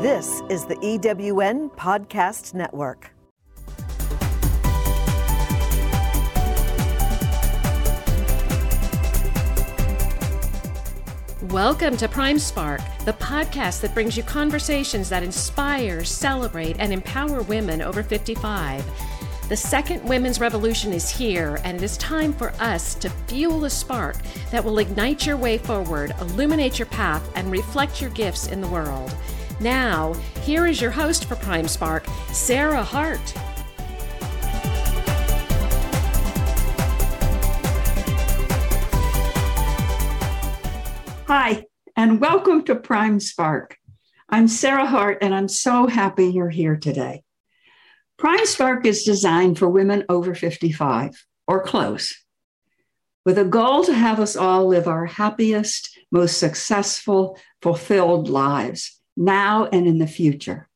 This is the EWN Podcast Network. Welcome to Prime Spark, the podcast that brings you conversations that inspire, celebrate, and empower women over 55. The second women's revolution is here, and it is time for us to fuel a spark that will ignite your way forward, illuminate your path, and reflect your gifts in the world. Now, here is your host for Prime Spark, Sarah Hart. Hi, and welcome to Prime Spark. I'm Sarah Hart, and I'm so happy you're here today. Prime Spark is designed for women over 55 or close, with a goal to have us all live our happiest, most successful, fulfilled lives now and in the future.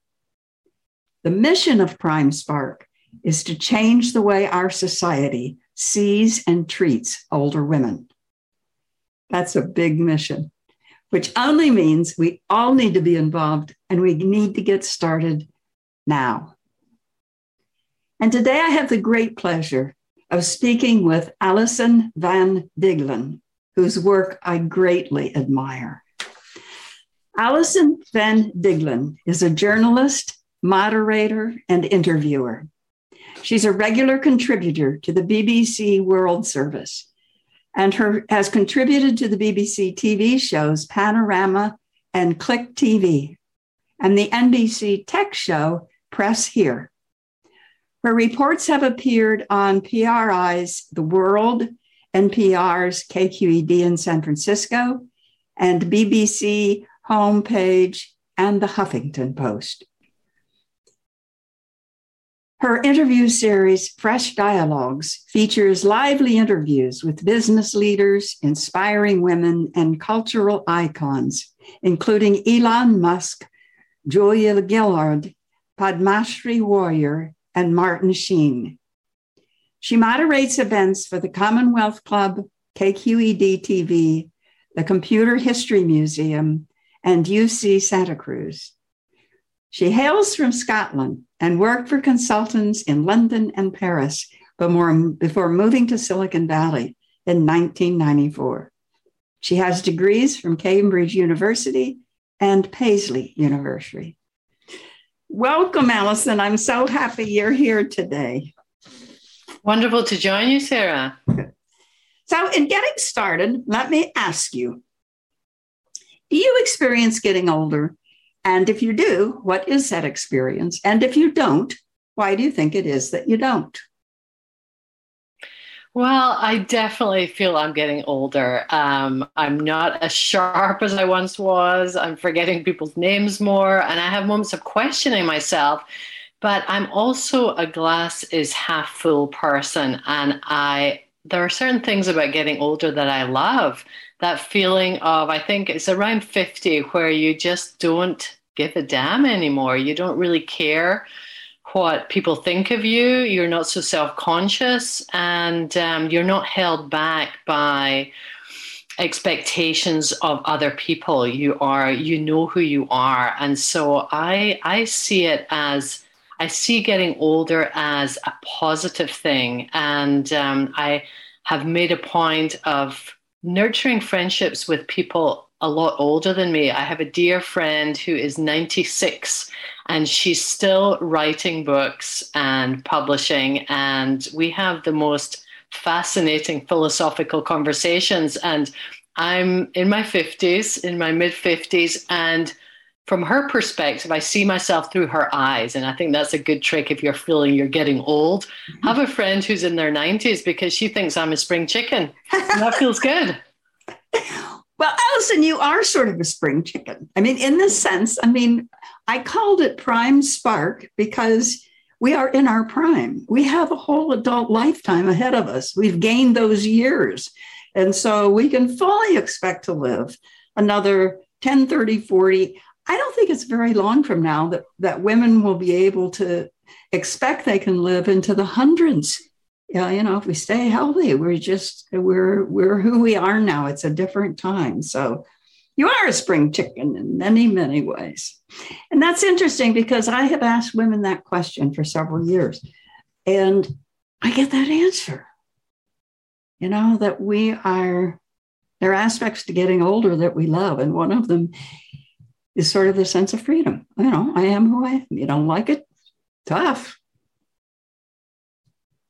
The mission of Prime Spark is to change the way our society sees and treats older women. That's a big mission, which only means we all need to be involved and we need to get started now. And today I have the great pleasure of speaking with Alison Van Diggelen, whose work I greatly admire. Alison Van Diggelen is a journalist, moderator, and interviewer. She's a regular contributor to the BBC World Service and her, has contributed to the BBC TV shows Panorama and Click TV and the NBC tech show Press Here. Her reports have appeared on PRI's The World, NPR's KQED in San Francisco, and BBC Homepage and the Huffington Post. Her interview series, Fresh Dialogues, features lively interviews with business leaders, inspiring women, and cultural icons, including Elon Musk, Julia Gillard, Padmasree Warrior, and Martin Sheen. She moderates events for the Commonwealth Club, KQED TV, the Computer History Museum, and UC Santa Cruz. She hails from Scotland and worked for consultants in London and Paris before moving to Silicon Valley in 1994. She has degrees from Cambridge University and Paisley University. Welcome, Alison. I'm so happy you're here today. Wonderful to join you, Sarah. So, in getting started, let me ask you Do you experience getting older and if you do, what is that experience? And if you don't, why do you think it is that you don't? Well, I definitely feel I'm getting older. Um, I'm not as sharp as I once was. I'm forgetting people's names more, and I have moments of questioning myself. But I'm also a glass is half full person, and I there are certain things about getting older that I love that feeling of I think it's around 50 where you just don't give a damn anymore. You don't really care what people think of you. You're not so self conscious and um, you're not held back by expectations of other people you are you know who you are and so i i see it as i see getting older as a positive thing and um, i have made a point of nurturing friendships with people a lot older than me. I have a dear friend who is 96 and she's still writing books and publishing. And we have the most fascinating philosophical conversations. And I'm in my 50s, in my mid 50s. And from her perspective, I see myself through her eyes. And I think that's a good trick if you're feeling you're getting old. Mm-hmm. Have a friend who's in their 90s because she thinks I'm a spring chicken. And that feels good. Well, Alison, you are sort of a spring chicken. I mean, in this sense, I mean, I called it prime spark because we are in our prime. We have a whole adult lifetime ahead of us. We've gained those years. And so we can fully expect to live another 10, 30, 40. I don't think it's very long from now that, that women will be able to expect they can live into the hundreds. Yeah, you know, if we stay healthy, we're just we're we're who we are now. It's a different time. So You are a spring chicken in many, many ways. And that's interesting because I have asked women that question for several years. And I get that answer. You know, that we are, there are aspects to getting older that we love. And one of them is sort of the sense of freedom. You know, I am who I am. You don't like it? Tough.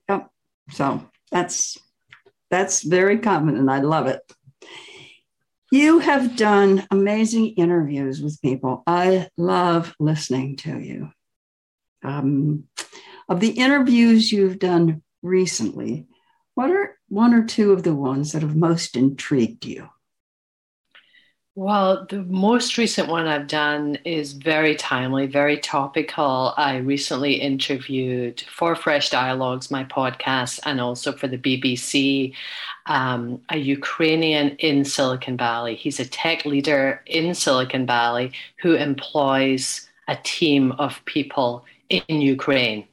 Yep. So that's that's very common and I love it. You have done amazing interviews with people. I love listening to you. Um, of the interviews you've done recently, what are one or two of the ones that have most intrigued you? Well, the most recent one I've done is very timely, very topical. I recently interviewed for Fresh Dialogues, my podcast, and also for the BBC, um, a Ukrainian in Silicon Valley. He's a tech leader in Silicon Valley who employs a team of people in Ukraine.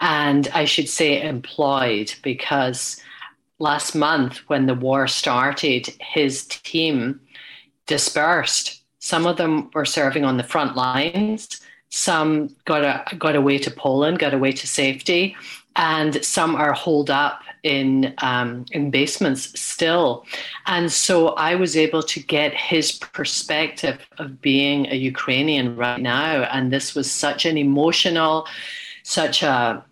And I should say employed because last month, when the war started, his team dispersed. Some of them were serving on the front lines. Some got a, got away to Poland, got away to safety, and some are holed up in um, in basements still. And so I was able to get his perspective of being a Ukrainian right now, and this was such an emotional, such a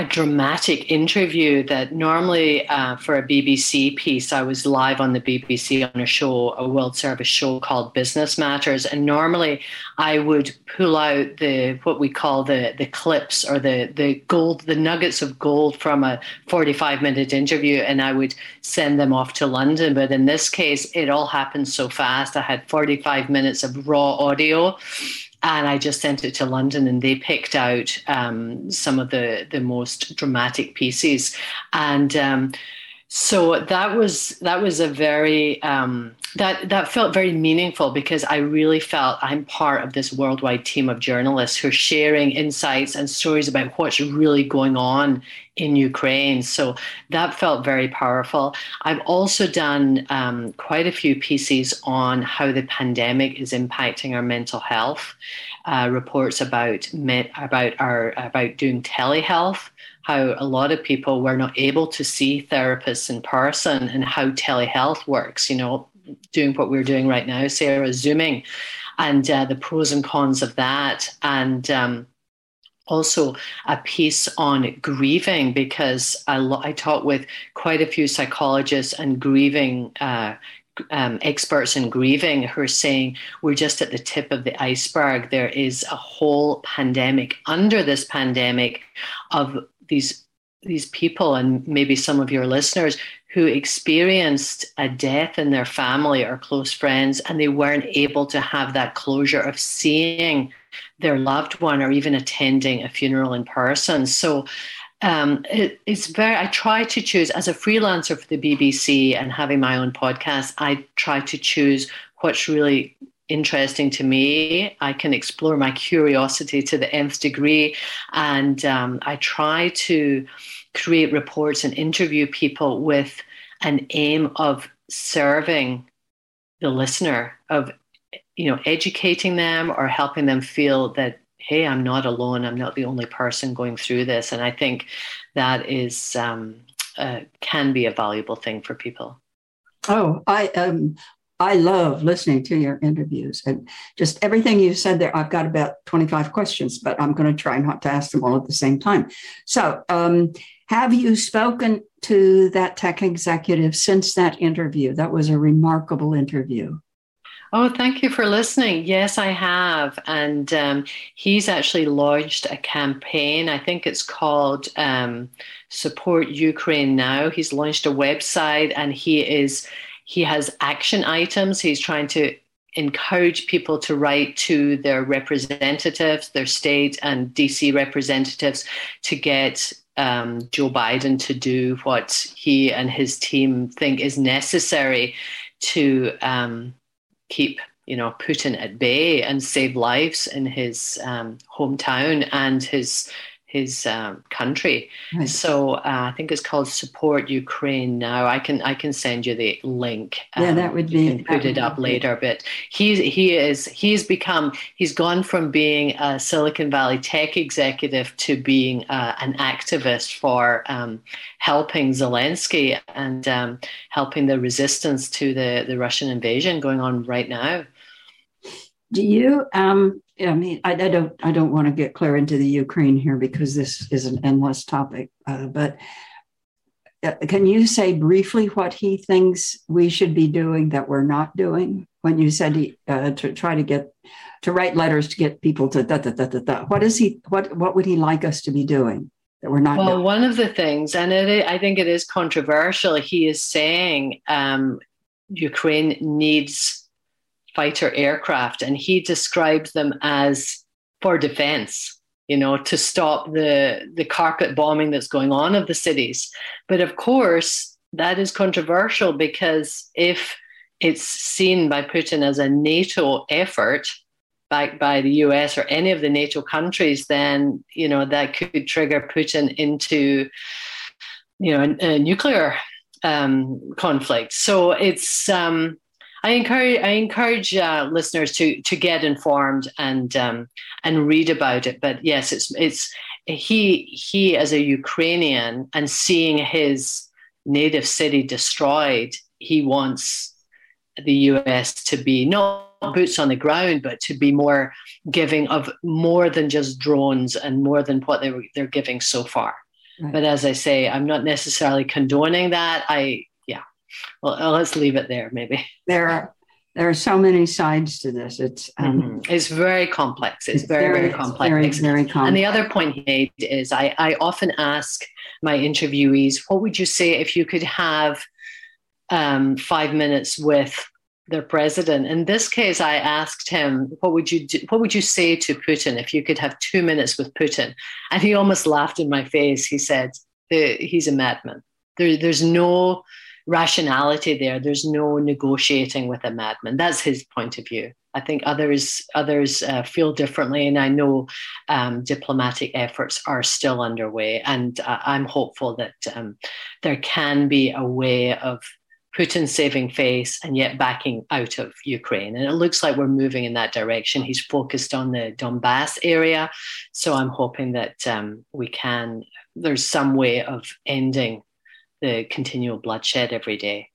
a dramatic interview that normally uh, for a BBC piece, I was live on the BBC on a show, a World Service show called Business Matters, and normally I would pull out the what we call the the clips or the the gold, the nuggets of gold from a 45 minute interview, and I would send them off to London. But in this case, it all happened so fast. I had 45 minutes of raw audio and I just sent it to London, and they picked out um, some of the the most dramatic pieces, and um, so that was that was a very um, that that felt very meaningful because I really felt I'm part of this worldwide team of journalists who are sharing insights and stories about what's really going on in Ukraine. So that felt very powerful. I've also done um, quite a few pieces on how the pandemic is impacting our mental health. Uh, reports about about our about doing telehealth how a lot of people were not able to see therapists in person and how telehealth works, you know, doing what we're doing right now, Sarah, Zooming, and uh, the pros and cons of that. And um, also a piece on grieving because I, lo- I talk with quite a few psychologists and grieving uh, um, experts in grieving who are saying we're just at the tip of the iceberg. There is a whole pandemic under this pandemic of these these people and maybe some of your listeners who experienced a death in their family or close friends and they weren't able to have that closure of seeing their loved one or even attending a funeral in person. So um, it, it's very i try to choose as a freelancer for the bbc and having my own podcast i try to choose what's really interesting to me. I can explore my curiosity to the nth degree. And um, I try to create reports and interview people with an aim of serving the listener, of you know, educating them or helping them feel that, hey, I'm not alone. I'm not the only person going through this. And I think that is um, uh, can be a valuable thing for people. Oh, I um, I love listening to your interviews and just everything you said there. I've got about 25 questions, but I'm going to try not to ask them all at the same time. So, um, have you spoken to that tech executive since that interview? That was a remarkable interview. Oh, thank you for listening. Yes, I have. And um, he's actually launched a campaign. I think it's called um, Support Ukraine Now. He's launched a website and he is he has action items. He's trying to encourage people to write to their representatives, their state and DC representatives, to get um, Joe Biden to do what he and his team think is necessary to um, keep you know Putin at bay and save lives in his um, hometown and his his um, country. Right. So uh, I think it's called Support Ukraine now. I can I can send you the link. Yeah, that um, would be. You can put it up later. But he's he is he's become he's gone from being a Silicon Valley tech executive to being uh, an activist for um, helping Zelensky and um, helping the resistance to the the Russian invasion going on right now. Do you um, I mean, I, I, don't, I don't want to get clear into the Ukraine here because this is an endless topic. Uh, but uh, can you say briefly what he thinks we should be doing that we're not doing? When you said he uh, to try to get to write letters to get people to da da da da da. What is he? What what would he like us to be doing that we're not? Well, doing? one of the things, and it, I think it is controversial. He is saying um, Ukraine needs fighter aircraft, and he describes them as for defense you know, to stop the the carpet bombing that's going on of the cities. But of course, that is controversial because if it's seen by Putin as a NATO effort backed by the US or any of the NATO countries, then you know that could trigger Putin into you know a, a nuclear um, conflict. So it's um, I encourage I encourage uh, listeners to to get informed and um, and read about it. But yes, it's it's he he as a Ukrainian and seeing his native city destroyed, he wants the US to be not boots on the ground, but to be more giving of more than just drones and more than what they were, they're giving so far. Right. But as I say, I'm not necessarily condoning that. I well, uh, let's leave it there, maybe. There are there are so many sides to this. It's um, mm-hmm. it's very complex. It's, it's very, very, complex. Very, very complex. And the other point he made is I, I often ask my interviewees, what would you say if you could have um, five minutes with their president? In this case, I asked him, what would you do, what would you say to Putin if you could have two minutes with Putin? And he almost laughed in my face. He said, he's a madman. There, there's no rationality there. There's no negotiating with a madman. That's his point of view. I think others others uh, feel differently, and I know um, diplomatic efforts are still underway. And uh, I'm hopeful that um, there can be a way of Putin saving face and yet backing out of Ukraine. And it looks like we're moving in that direction. He's focused on the Donbass area, so I'm hoping that um, we can. There's some way of ending the continual bloodshed every day.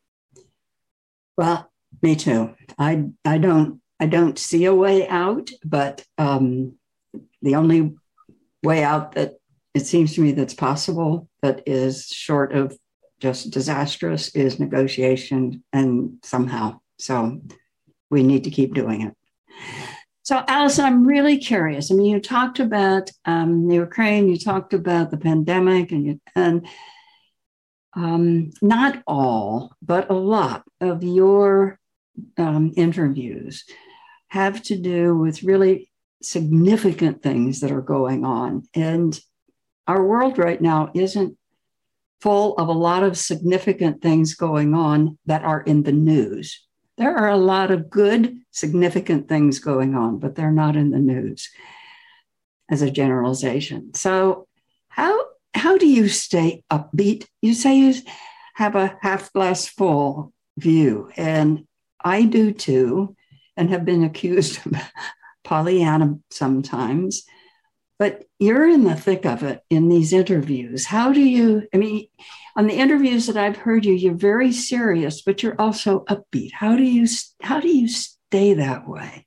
Well, me too. I I don't I don't see a way out, but um, the only way out that it seems to me that's possible that is short of just disastrous is negotiation and somehow. So we need to keep doing it. So, Alison, I'm really curious. I mean, you talked about um, the Ukraine, you talked about the pandemic, and you, and um, not all, but a lot of your um, interviews have to do with really significant things that are going on. And our world right now isn't full of a lot of significant things going on that are in the news. There are a lot of good, significant things going on, but they're not in the news as a generalization. So, how how do you stay upbeat? You say you have a half glass full view, and I do too, and have been accused of Pollyanna sometimes. But you're in the thick of it in these interviews. How do you, I mean, on the interviews that I've heard you, you're very serious, but you're also upbeat. How do you, how do you stay that way?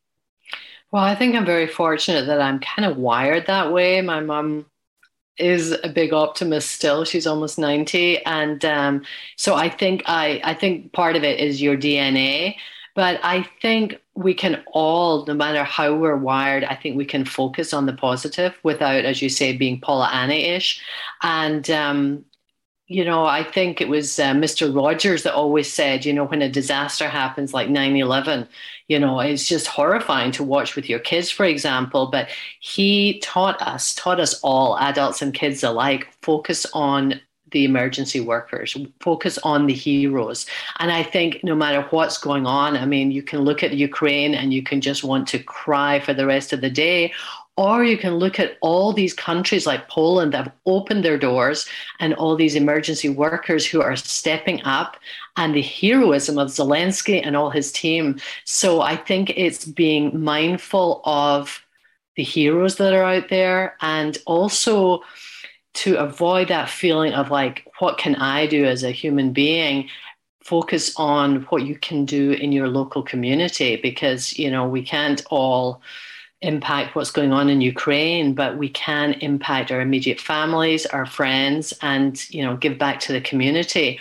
Well, I think I'm very fortunate that I'm kind of wired that way. My mom is a big optimist still. She's almost 90. And um, so I think I, I think part of it is your DNA. But I think we can all, no matter how we're wired, I think we can focus on the positive without, as you say, being Paula Pollyanna-ish. And um, you know, I think it was uh, Mr. Rogers that always said, you know, when a disaster happens like 9 11, you know, it's just horrifying to watch with your kids, for example. But he taught us, taught us all, adults and kids alike, focus on the emergency workers, focus on the heroes. And I think no matter what's going on, I mean, you can look at Ukraine and you can just want to cry for the rest of the day, Or you can look at all these countries like Poland that have opened their doors and all these emergency workers who are stepping up and the heroism of Zelensky and all his team. So I think it's being mindful of the heroes that are out there and also to avoid that feeling of like, what can I do as a human being? Focus on what you can do in your local community because, you know, we can't all impact what's going on in Ukraine, but we can impact our immediate families, our friends, and you know, give back to the community.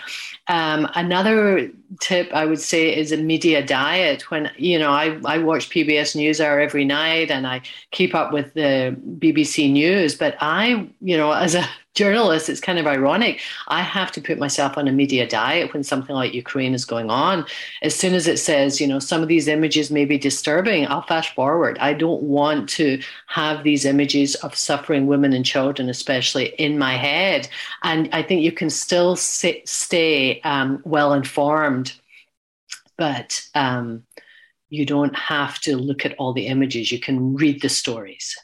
Um, another tip I would say is a media diet. When you know, I, I watch PBS NewsHour every night, and I keep up with the BBC News. But I, you know, as a journalist, it's kind of ironic. I have to put myself on a media diet when something like Ukraine is going on. As soon as it says, you know, some of these images may be disturbing, I'll fast forward. I don't want to have these images of suffering women and children, especially in my head. And I think you can still sit, stay um, well informed, but um, you don't have to look at all the images. You can read the stories.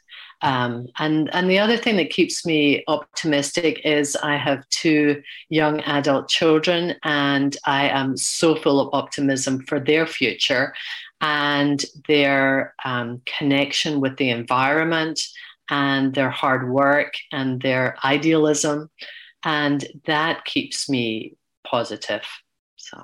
Um, and and the other thing that keeps me optimistic is I have two young adult children, and I am so full of optimism for their future and their um, connection with the environment and their hard work and their idealism, and that keeps me positive. So.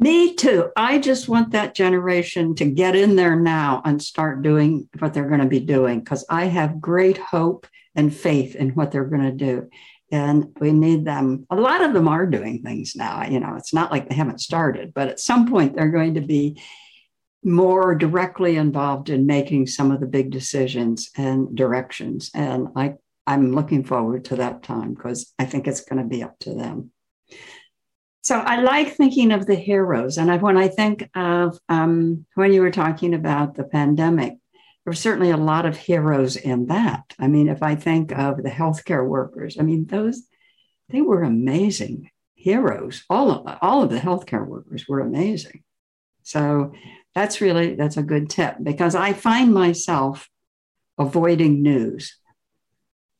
Me too. I just want that generation to get in there now and start doing what they're going to be doing because I have great hope and faith in what they're going to do. And we need them. A lot of them are doing things now. You know, it's not like they haven't started, but at some point they're going to be more directly involved in making some of the big decisions and directions. And I, I'm looking forward to that time because I think it's going to be up to them. So I like thinking of the heroes. And I, when I think of um, when you were talking about the pandemic, there were certainly a lot of heroes in that. I mean, if I think of the healthcare workers, I mean, those, they were amazing heroes. All of, all of the healthcare workers were amazing. So that's really, that's a good tip because I find myself avoiding news.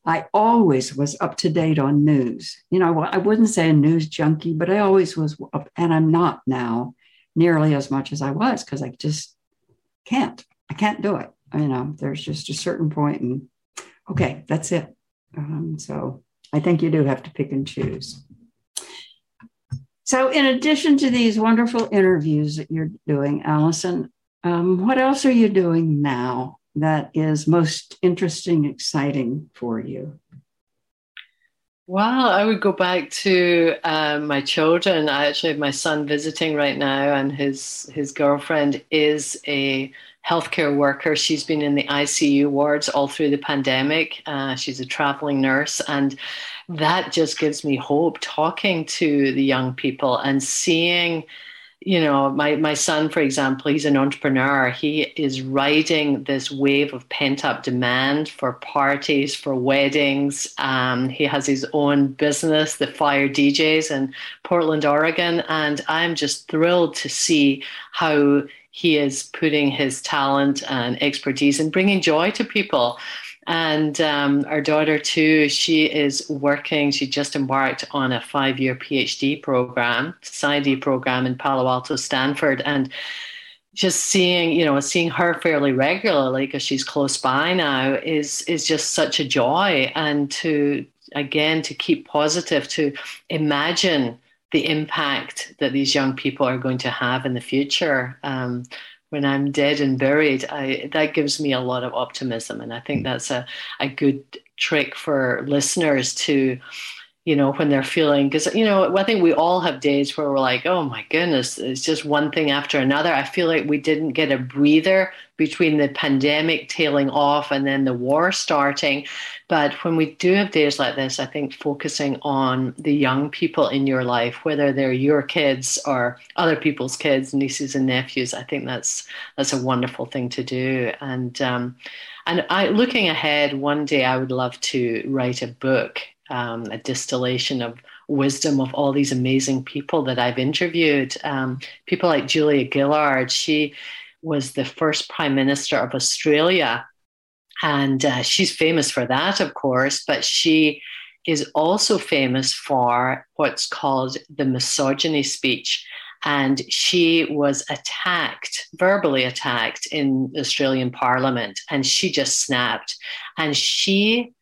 I always was up to date on news. You know, I wouldn't say a news junkie, but I always was, up, and I'm not now nearly as much as I was because I just can't. I can't do it. You know, there's just a certain point, and okay, that's it. Um, so I think you do have to pick and choose. So, in addition to these wonderful interviews that you're doing, Alison, um, what else are you doing now? That is most interesting, exciting for you? Well, I would go back to um, my children. I actually have my son visiting right now, and his his girlfriend is a healthcare worker. She's been in the ICU wards all through the pandemic. Uh, she's a traveling nurse, and that just gives me hope. Talking to the young people and seeing you know, my, my son, for example, he's an entrepreneur. He is riding this wave of pent up demand for parties, for weddings. Um, he has his own business, the Fire DJs in Portland, Oregon. And I'm just thrilled to see how he is putting his talent and expertise and bringing joy to people. And um, our daughter, too, she is working. She just embarked on a five year PhD program, PsyD program in Palo Alto, Stanford. And just seeing, you know, seeing her fairly regularly because she's close by now is is just such a joy. And to again to keep positive, to imagine the impact that these young people are going to have in the future. Um, when I'm dead and buried, I, that gives me a lot of optimism. And I think hmm. that's a, a good trick for listeners to, you know, when they're feeling, because, you know, I think we all have days where we're like, oh my goodness, it's just one thing after another. I feel like we didn't get a breather between the pandemic tailing off and then the war starting. But when we do have days like this, I think focusing on the young people in your life, whether they're your kids or other people's kids, nieces and nephews, I think that's that's a wonderful thing to do. And um, and I, looking ahead, one day I would love to write a book, um, a distillation of wisdom of all these amazing people that I've interviewed. Um, people like Julia Gillard, she was the first prime minister of Australia And uh, she's famous for that, of course, but she is also famous for what's called the misogyny speech. And she was attacked, verbally attacked in Australian Parliament, and she just snapped. And she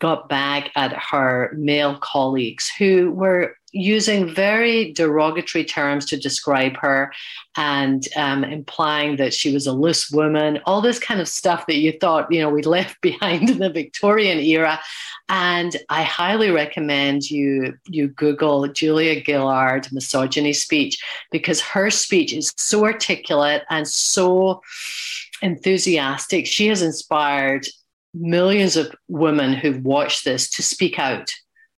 got back at her male colleagues who were using very derogatory terms to describe her and um, implying that she was a loose woman, all this kind of stuff that you thought, you know, we left behind in the Victorian era. And I highly recommend you you Google Julia Gillard misogyny speech because her speech is so articulate and so enthusiastic. She has inspired millions of women who've watched this to speak out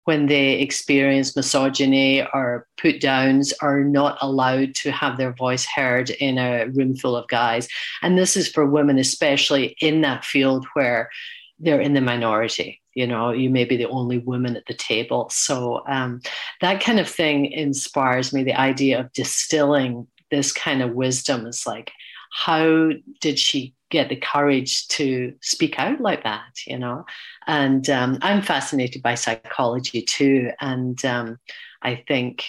when they experience misogyny or put downs are not allowed to have their voice heard in a room full of guys. And this is for women, especially in that field where they're in the minority. You know, you may be the only woman at the table. So um, that kind of thing inspires me. The idea of distilling this kind of wisdom is like, how did she get the courage to speak out like that, you know. And um, I'm fascinated by psychology too. And um, I think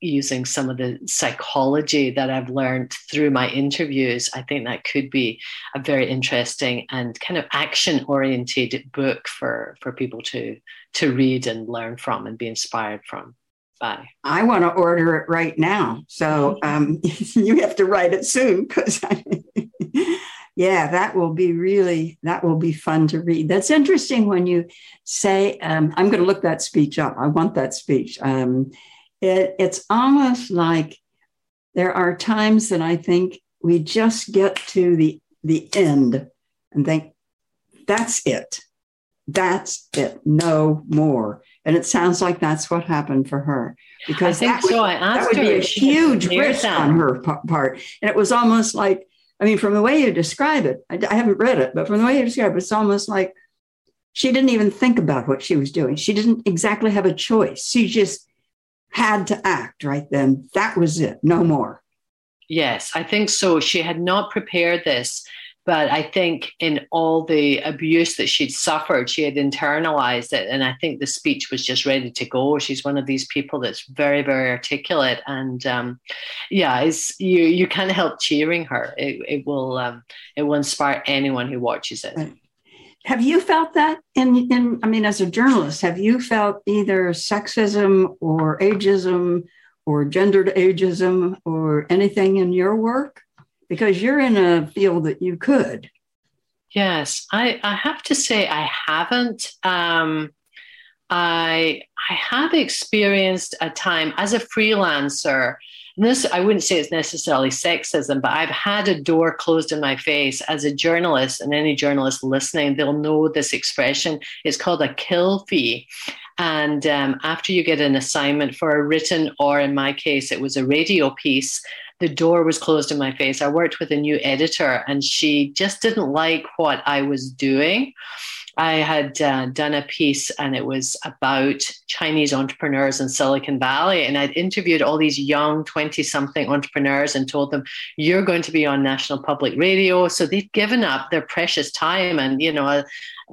using some of the psychology that I've learned through my interviews, I think that could be a very interesting and kind of action oriented book for, for people to, to read and learn from and be inspired from. Bye. I want to order it right now. So um, you have to write it soon because yeah, that will be really, that will be fun to read. That's interesting when you say, um, I'm going to look that speech up. I want that speech. Um, it, it's almost like there are times that I think we just get to the, the end and think, that's it. That's it. No more. And it sounds like that's what happened for her because I think that so. would, I asked that would her be a huge risk on her part. And it was almost like, I mean, from the way you describe it, I, I haven't read it, but from the way you describe it, it's almost like she didn't even think about what she was doing. She didn't exactly have a choice. She just had to act right then. That was it. No more. Yes, I think so. She had not prepared this, but I think in all the abuse that she'd suffered, she had internalized it. And I think the speech was just ready to go. She's one of these people that's very, very articulate. And um, yeah, it's, you, you can't help cheering her. It, it will um, it will inspire anyone who watches it. Right. Have you felt that in, in, I mean, as a journalist, have you felt either sexism or ageism or gendered ageism or anything in your work? Because you're in a field that you could. Yes, I, I have to say I haven't. Um, I I have experienced a time as a freelancer. And this I wouldn't say it's necessarily sexism, but I've had a door closed in my face as a journalist, and any journalist listening, they'll know this expression. It's called a kill fee. And um, after you get an assignment for a written, or in my case, it was a radio piece, the door was closed in my face. I worked with a new editor, and she just didn't like what I was doing. I had uh, done a piece and it was about Chinese entrepreneurs in Silicon Valley. And I'd interviewed all these young 20 something entrepreneurs and told them, you're going to be on national public radio. So they'd given up their precious time. And, you know,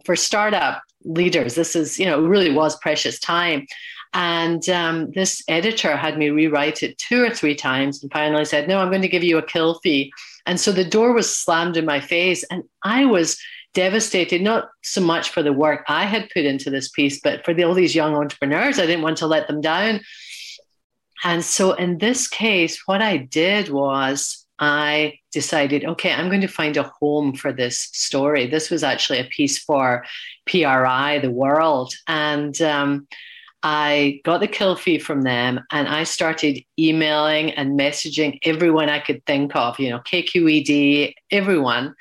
for startup leaders, this is, you know, really was precious time. And um, this editor had me rewrite it two or three times and finally said, no, I'm going to give you a kill fee. And so the door was slammed in my face. And I was devastated, not so much for the work I had put into this piece, but for the, all these young entrepreneurs. I didn't want to let them down. And so in this case, what I did was I decided, okay, I'm going to find a home for this story. This was actually a piece for PRI, the world. And um, I got the kill fee from them and I started emailing and messaging everyone I could think of, you know, KQED, everyone.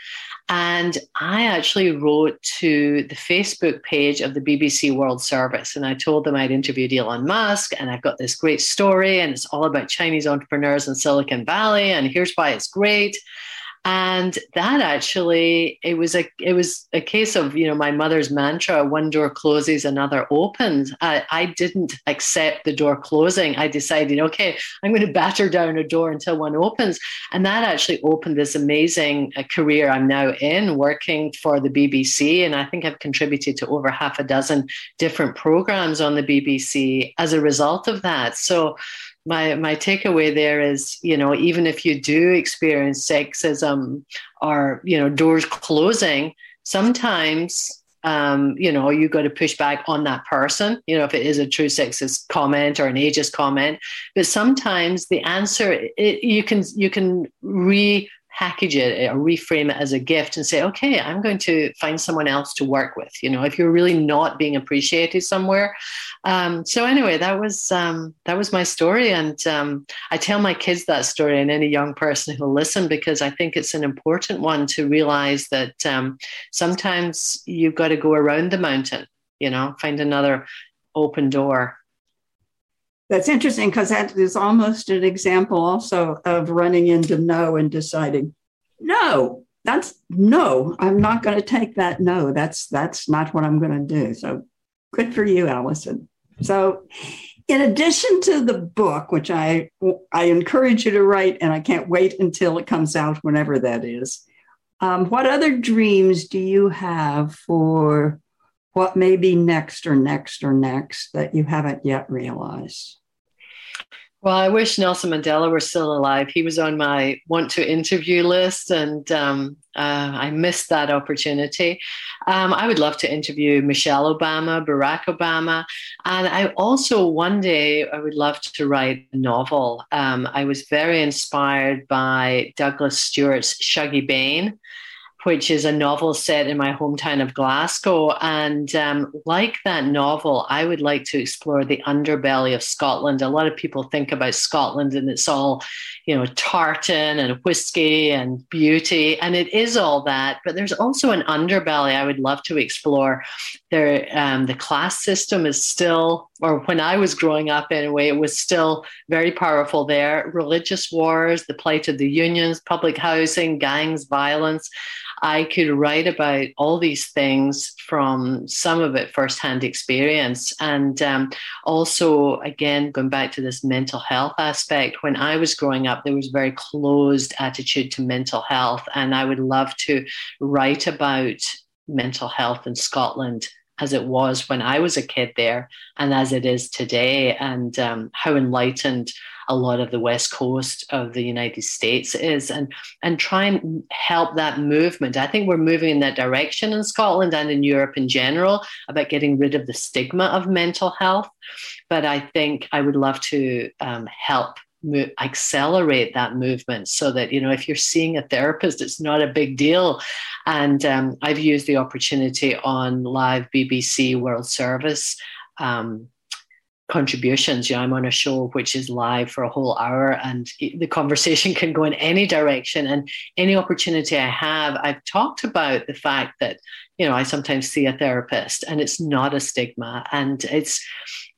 And I actually wrote to the Facebook page of the BBC World Service and I told them I'd interviewed Elon Musk and I've got this great story and it's all about Chinese entrepreneurs in Silicon Valley and here's why it's great. And that actually it was a it was a case of you know my mother's mantra one door closes another opens. I, I didn't accept the door closing. I decided okay i'm going to batter down a door until one opens. And that actually opened this amazing uh, career i'm now in working for the bbc and i think i've contributed to over half a dozen different programs on the bbc as a result of that. So my my takeaway there is you know even if you do experience sexism or you know doors closing sometimes um, you know you got to push back on that person you know if it is a true sexist comment or an ageist comment. But sometimes the answer it, you can you can re package it or reframe it as a gift and say, okay, I'm going to find someone else to work with. You know, if you're really not being appreciated somewhere. Um, so anyway, that was um, that was my story, and um, I tell my kids that story and any young person who'll listen because I think it's an important one to realize that um, sometimes you've got to go around the mountain. You know, find another open door that's interesting because that is almost an example also of running into no and deciding, no, that's no, I'm not going to take that no. That's that's not what I'm going to do. So good for you, Alison. So in addition to the book, which I I encourage you to write, and I can't wait until it comes out, whenever that is. Um, what other dreams do you have for what may be next or next or next that you haven't yet realized? Well, I wish Nelson Mandela were still alive. He was on my want to interview list, and um, uh, I missed that opportunity. Um, I would love to interview Michelle Obama, Barack Obama, and I also one day I would love to write a novel. Um, I was very inspired by Douglas Stuart's Shuggie Bain which is a novel set in my hometown of Glasgow. And um, like that novel, I would like to explore the underbelly of Scotland. A lot of people think about Scotland and it's all, you know, tartan and whiskey and beauty. And it is all that. But there's also an underbelly I would love to explore. There, um, the class system is still, or when I was growing up anyway, it was still very powerful there. Religious wars, the plight of the unions, public housing, gangs, violence. I could write about all these things from some of it firsthand experience. And um, also, again, going back to this mental health aspect, when I was growing up, there was a very closed attitude to mental health. And I would love to write about mental health in Scotland as it was when I was a kid there and as it is today, and um, how enlightened a lot of the west coast of the United States is, and and try and help that movement. I think we're moving in that direction in Scotland and in Europe in general about getting rid of the stigma of mental health. But I think I would love to um, help Mo- accelerate that movement so that you know if you're seeing a therapist it's not a big deal. And um, i've used the opportunity on live bbc world service um, contributions you know i'm on a show which is live for a whole hour and the conversation can go in any direction and any opportunity i have i've talked about the fact that you know i sometimes see a therapist and it's not a stigma and it's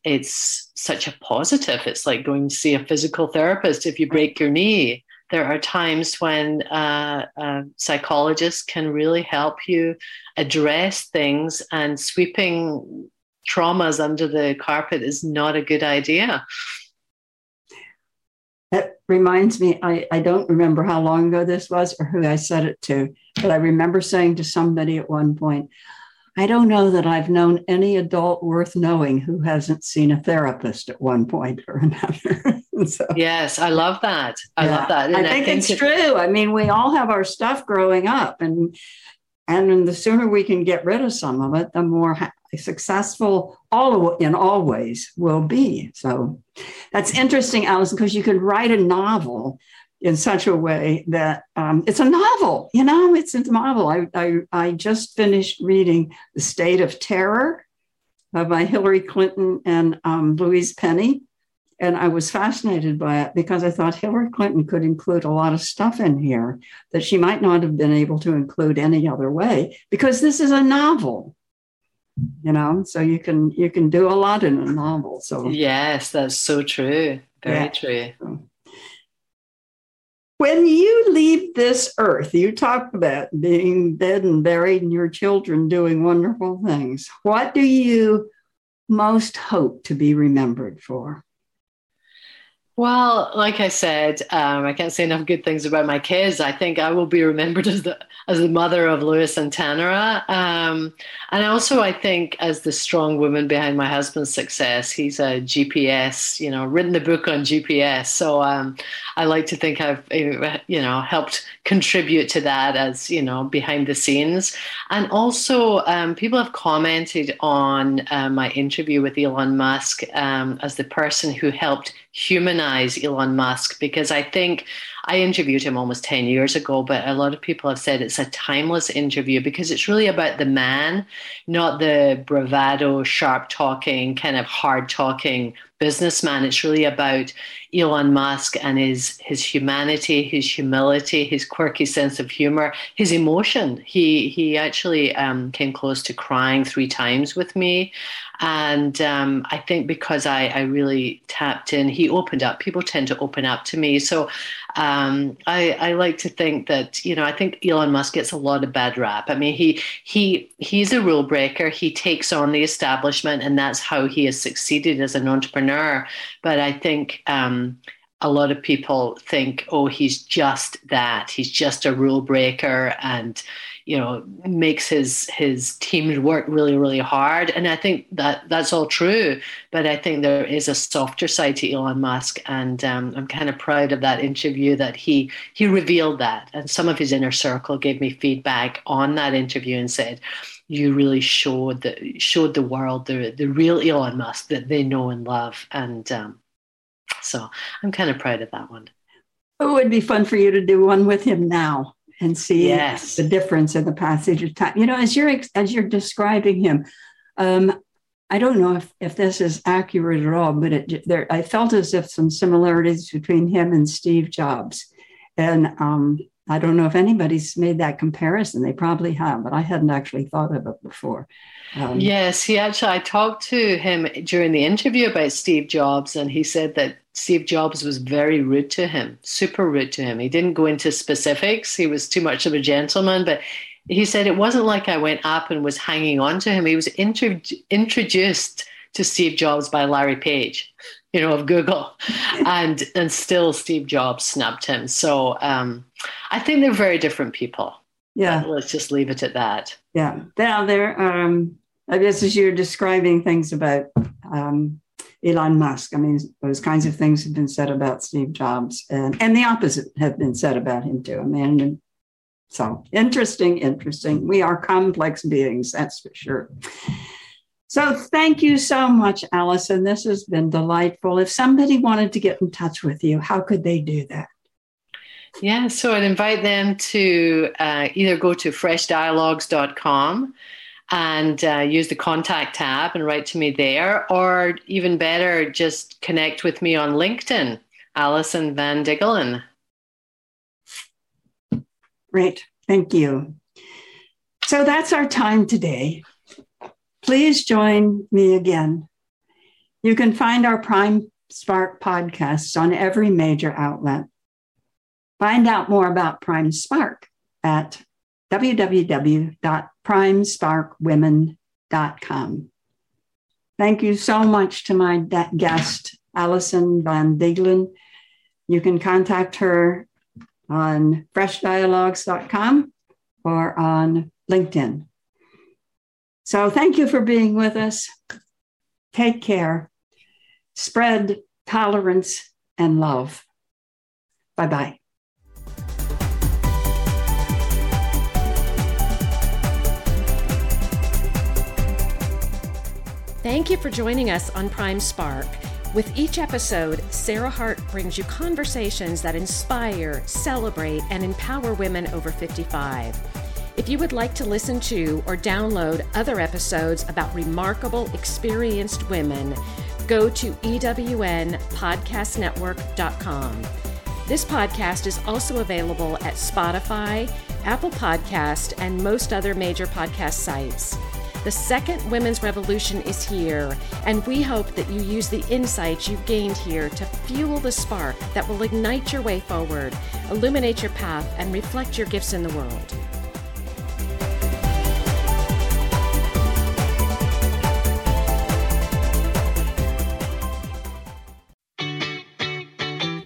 it's such a positive. It's like going to see a physical therapist if you break your knee. There are times when uh, psychologists can really help you address things, and sweeping traumas under the carpet is not a good idea. That reminds me, I, I don't remember how long ago this was or who I said it to, but I remember saying to somebody at one point, I don't know that I've known any adult worth knowing who hasn't seen a therapist at one point or another. so, yes, I love that. I yeah, love that. And I think, I think it's it, true. I mean, we all have our stuff growing up, and and the sooner we can get rid of some of it, the more successful all in all ways will be. So that's interesting, Alison, because you can write a novel in such a way that um, it's a novel, you know, it's a novel. I, I, I just finished reading The State of Terror uh, by Hillary Clinton and um, Louise Penny. And I was fascinated by it because I thought Hillary Clinton could include a lot of stuff in here that she might not have been able to include any other way because this is a novel you know so you can you can do a lot in a novel so yes that's so true very yeah. true When you leave this earth, you talk about being dead and buried and your children doing wonderful things. What do you most hope to be remembered for? Well, like I said, um, I can't say enough good things about my kids. I think I will be remembered as the as the mother of Lewis and Tanara, um, and also I think as the strong woman behind my husband's success. He's a GPS, you know, written the book on GPS. So um, I like to think I've you know helped contribute to that as you know behind the scenes, and also um, people have commented on uh, my interview with Elon Musk um, as the person who helped humanize Elon Musk because I think I interviewed him almost 10 years ago, but a lot of people have said it's a timeless interview because it's really about the man, not the bravado, sharp talking, kind of hard talking businessman. It's really about Elon Musk and his his humanity, his humility, his quirky sense of humor, his emotion. He he actually um, came close to crying three times with me, and um, I think because I I really tapped in, he opened up. People tend to open up to me, so um, I, I like to think that you know I think Elon Musk gets a lot of bad rap. I mean he he he's a rule breaker. He takes on the establishment, and that's how he has succeeded as an entrepreneur. But I think um, a lot of people think, oh, he's just that. He's just a rule breaker, and you know makes his his team work really really hard. And i think that that's all true. But i think there is a softer side to elon musk. And um, i'm kind of proud of that interview that he he revealed that. And some of his inner circle gave me feedback on that interview and said you really showed the showed the world the the real elon musk that they know and love. And um, so i'm kind of proud of that one. It would be fun for you to do one with him now and see yes. the difference in the passage of time. You know, as you're as you're describing him, um, I don't know if, if this is accurate at all, but it, there I felt as if some similarities between him and Steve Jobs, and um, I don't know if anybody's made that comparison. They probably have, but I hadn't actually thought of it before. Um, yes, he actually. I talked to him during the interview about Steve Jobs, and he said that Steve Jobs was very rude to him, super rude to him. He didn't go into specifics. He was too much of a gentleman, but he said it wasn't like I went up and was hanging on to him. He was intro- introduced to Steve Jobs by Larry Page, you know, of Google, and and still Steve Jobs snubbed him. So um, I think they're very different people. Yeah, but let's just leave it at that. Yeah, now they're um, I guess as you're describing things about um, Elon Musk, I mean, those kinds of things have been said about Steve Jobs, and, and the opposite have been said about him too. I mean, so interesting, interesting. We are complex beings, that's for sure. So thank you so much, Alison. This has been delightful. If somebody wanted to get in touch with you, how could they do that? Yeah, so I'd invite them to uh, either go to freshdialogues.com and uh, use the contact tab and write to me there, or even better, just connect with me on LinkedIn, Alison Van Diggelen. Great, thank you. So that's our time today. Please join me again. You can find our Prime Spark podcasts on every major outlet. Find out more about Prime Spark at www.primesparkwomen.com. Thank you so much to my guest, Alison Van Diggelen. You can contact her on freshdialogues.com or on LinkedIn. So thank you for being with us. Take care. Spread tolerance and love. Bye bye. Thank you for joining us on Prime Spark. With each episode, Sarah Hart brings you conversations that inspire, celebrate, and empower women over 55. If you would like to listen to or download other episodes about remarkable, experienced women, go to ewnpodcastnetwork.com. This podcast is also available at Spotify, Apple Podcast, and most other major podcast sites. The second women's revolution is here, and we hope that you use the insights you've gained here to fuel the spark that will ignite your way forward, illuminate your path, and reflect your gifts in the world.